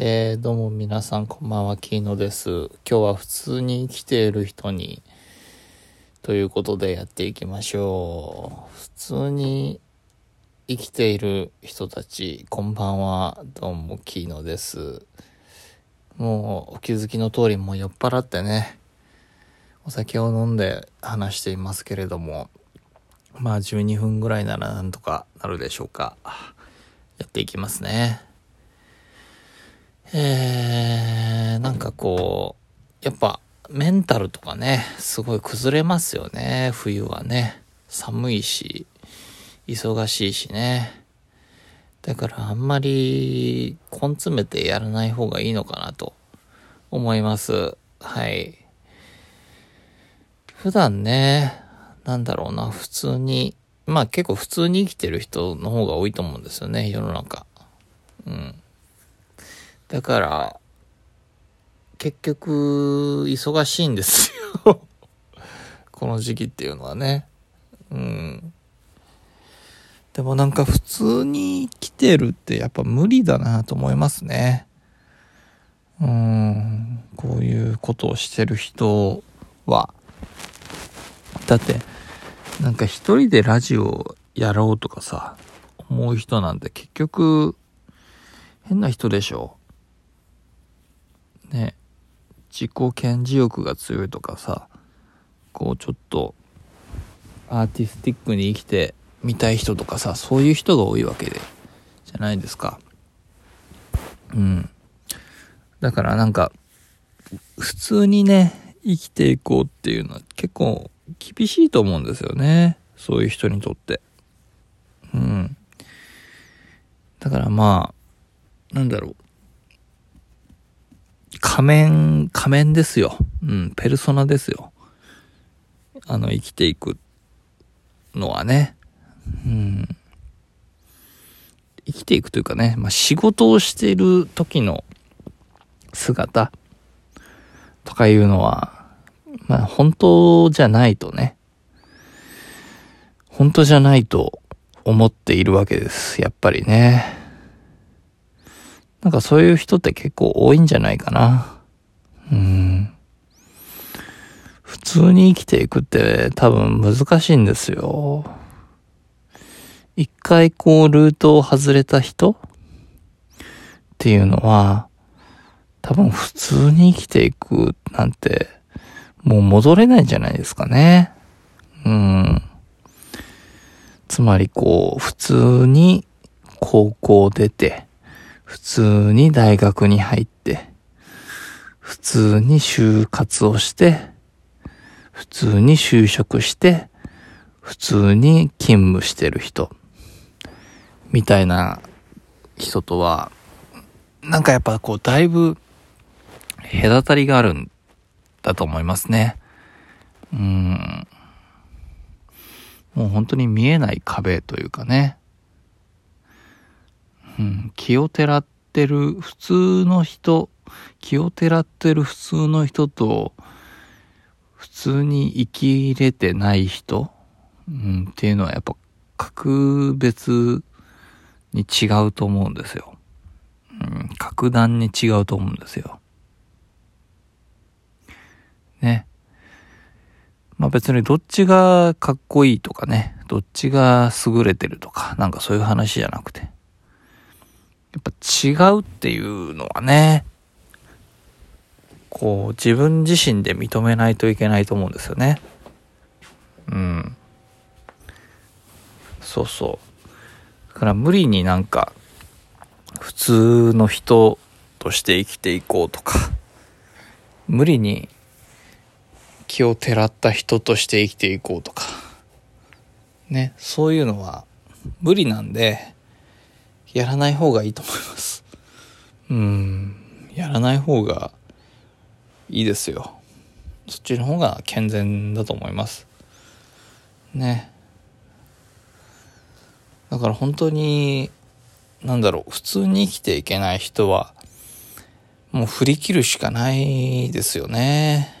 えー、どうも皆さんこんばんは、キーノです。今日は普通に生きている人に、ということでやっていきましょう。普通に生きている人たち、こんばんは、どうもキーノです。もうお気づきの通りもう酔っ払ってね、お酒を飲んで話していますけれども、まあ12分ぐらいならなんとかなるでしょうか。やっていきますね。えー、なんかこう、やっぱメンタルとかね、すごい崩れますよね、冬はね。寒いし、忙しいしね。だからあんまり根詰めてやらない方がいいのかなと思います。はい。普段ね、なんだろうな、普通に、まあ結構普通に生きてる人の方が多いと思うんですよね、世の中。うん。だから、結局、忙しいんですよ この時期っていうのはね。うん。でもなんか普通に来てるってやっぱ無理だなと思いますね。うん。こういうことをしてる人は。だって、なんか一人でラジオやろうとかさ、思う人なんて結局、変な人でしょ。自己顕示欲が強いとかさ、こうちょっとアーティスティックに生きてみたい人とかさ、そういう人が多いわけで、じゃないですか。うん。だからなんか、普通にね、生きていこうっていうのは結構厳しいと思うんですよね。そういう人にとって。うん。だからまあ、なんだろう。仮面、仮面ですよ。うん、ペルソナですよ。あの、生きていくのはね。うん。生きていくというかね、まあ、仕事をしている時の姿とかいうのは、まあ、本当じゃないとね、本当じゃないと思っているわけです。やっぱりね。なんかそういう人って結構多いんじゃないかな。うん。普通に生きていくって多分難しいんですよ。一回こうルートを外れた人っていうのは多分普通に生きていくなんてもう戻れないんじゃないですかね。うん。つまりこう普通に高校出て普通に大学に入って、普通に就活をして、普通に就職して、普通に勤務してる人、みたいな人とは、なんかやっぱこうだいぶ隔たりがあるんだと思いますね。うん。もう本当に見えない壁というかね。うん、気をてらってる普通の人、気をてらってる普通の人と、普通に生きれてない人、うん、っていうのはやっぱ格別に違うと思うんですよ。うん、格段に違うと思うんですよ。ね。まあ別にどっちがかっこいいとかね、どっちが優れてるとか、なんかそういう話じゃなくて。やっぱ違うっていうのはね、こう自分自身で認めないといけないと思うんですよね。うん。そうそう。だから無理になんか普通の人として生きていこうとか、無理に気をてらった人として生きていこうとか、ね、そういうのは無理なんで、やらない方がいいと思います。うん、やらない方がいいですよ。そっちの方が健全だと思います。ね。だから本当に、なんだろう、普通に生きていけない人は、もう振り切るしかないですよね。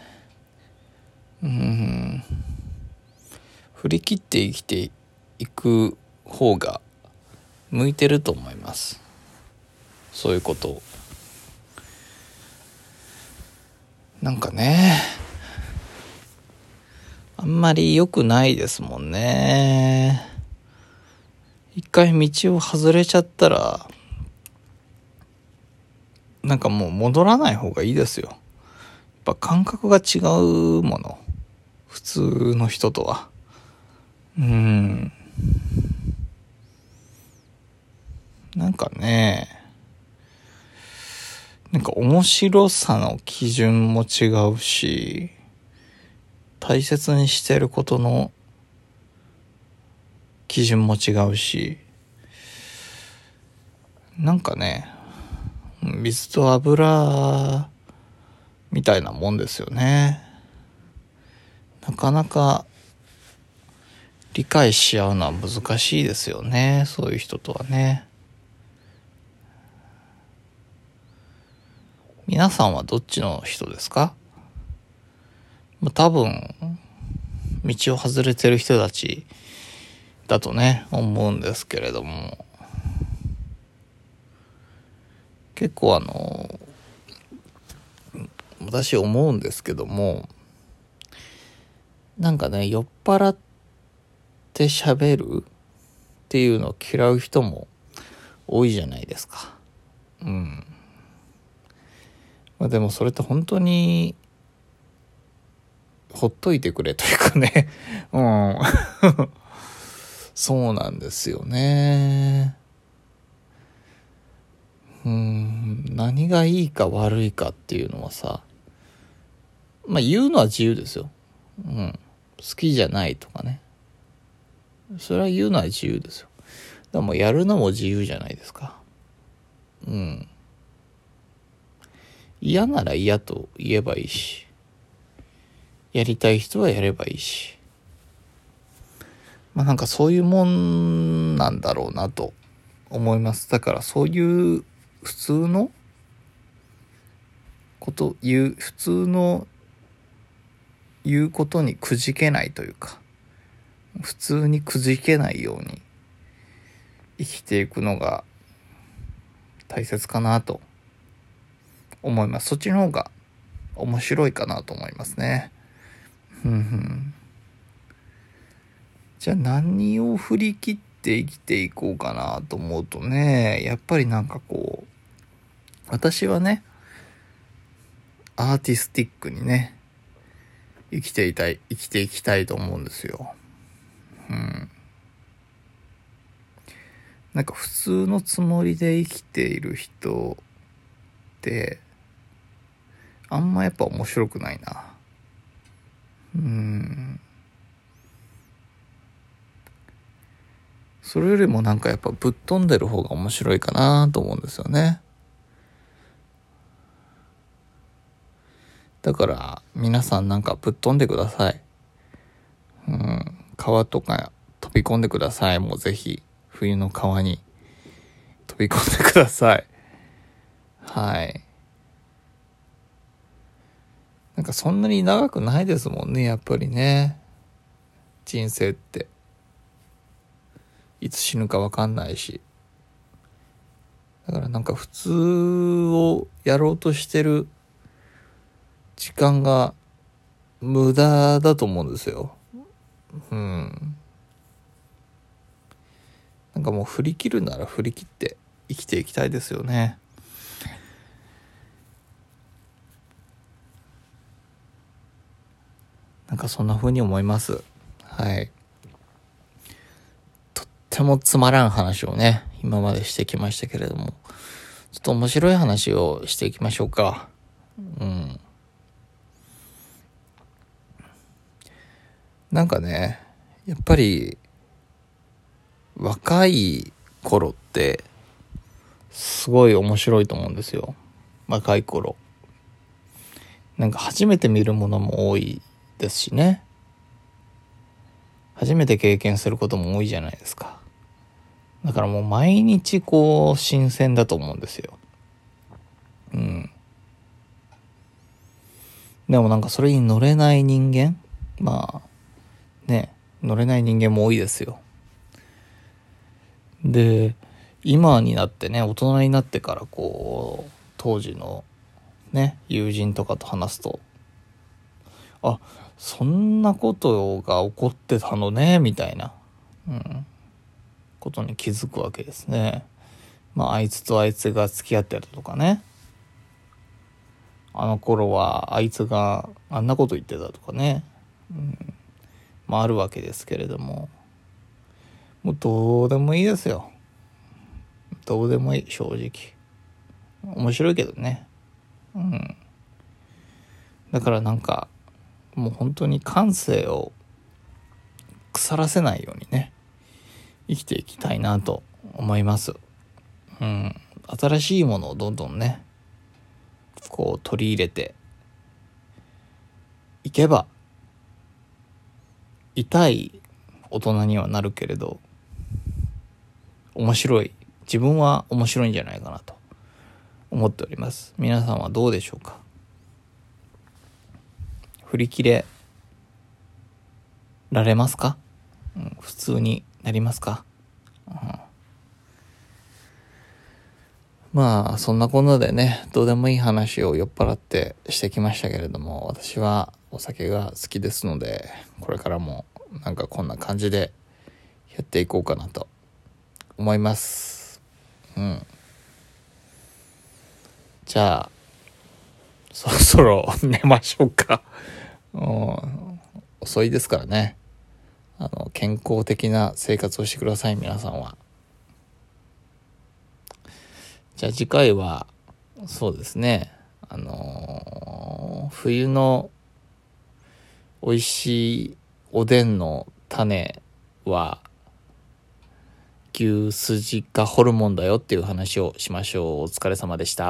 うん。振り切って生きていく方が向いてると思いますそういうことをなんかね、あんまり良くないですもんね。一回道を外れちゃったら、なんかもう戻らない方がいいですよ。やっぱ感覚が違うもの。普通の人とは。うん。なんかね、なんか面白さの基準も違うし、大切にしてることの基準も違うし、なんかね、水と油みたいなもんですよね。なかなか理解し合うのは難しいですよね。そういう人とはね。皆さんはどっちの人ですか、多分、道を外れてる人たちだとね、思うんですけれども、結構あの、私思うんですけども、なんかね、酔っ払って喋るっていうのを嫌う人も多いじゃないですか。うん。まあでもそれって本当に、ほっといてくれというかね うん。そうなんですよね。うん、何がいいか悪いかっていうのはさ、まあ言うのは自由ですよ。うん。好きじゃないとかね。それは言うのは自由ですよ。でもやるのも自由じゃないですか。うん。嫌なら嫌と言えばいいし、やりたい人はやればいいし。まあなんかそういうもんなんだろうなと思います。だからそういう普通のこと、言う、普通の言うことにくじけないというか、普通にくじけないように生きていくのが大切かなと思います。そっちの方が面白いかなと思いますね。ふんふん。じゃあ何を振り切って生きていこうかなと思うとね、やっぱりなんかこう、私はね、アーティスティックにね、生きていたい、生きていきたいと思うんですよ。うん。なんか普通のつもりで生きている人って、あんまやっぱ面白くないな。うん。それよりもなんかやっぱぶっ飛んでる方が面白いかなと思うんですよね。だから皆さんなんかぶっ飛んでください。うん、川とか飛び込んでください。もうぜひ冬の川に飛び込んでください。はい。なんかそんなに長くないですもんね、やっぱりね。人生って。いつ死ぬかわかんないし。だからなんか普通をやろうとしてる時間が無駄だと思うんですよ。うん。なんかもう振り切るなら振り切って生きていきたいですよね。かそんな風に思います。はい。とってもつまらん話をね、今までしてきましたけれども、ちょっと面白い話をしていきましょうか。うん。なんかね、やっぱり、若い頃って、すごい面白いと思うんですよ。若い頃。なんか初めて見るものも多いですしね。初めて経験することも多いじゃないですか。だからもう毎日こう新鮮だと思うんですよ。うん。でもなんかそれに乗れない人間まあ、ね、乗れない人間も多いですよ。で、今になってね、大人になってからこう、当時のね、友人とかと話すと、あそんなことが起こってたのねみたいな、うん、ことに気づくわけですね。まああいつとあいつが付き合ってたとかね。あの頃はあいつがあんなこと言ってたとかね、うん、まああるわけですけれども。もうどうでもいいですよ。どうでもいい正直。面白いけどね。うん。だからなんかもう本当に感性を腐らせないようにね生きていきたいなと思います。うん。新しいものをどんどんねこう取り入れていけば痛い大人にはなるけれど面白い。自分は面白いんじゃないかなと思っております。皆さんはどうでしょうか？振り切れられますか、うん、普通になりますか、うん、まあそんなこんなでねどうでもいい話を酔っ払ってしてきましたけれども私はお酒が好きですのでこれからもなんかこんな感じでやっていこうかなと思います。うん。じゃあそろそろ寝ましょうか。遅いですからね。あの健康的な生活をしてください皆さんは。じゃあ次回はそうですね。あのー、冬の美味しいおでんの種は牛すじかホルモンだよっていう話をしましょう。お疲れ様でした。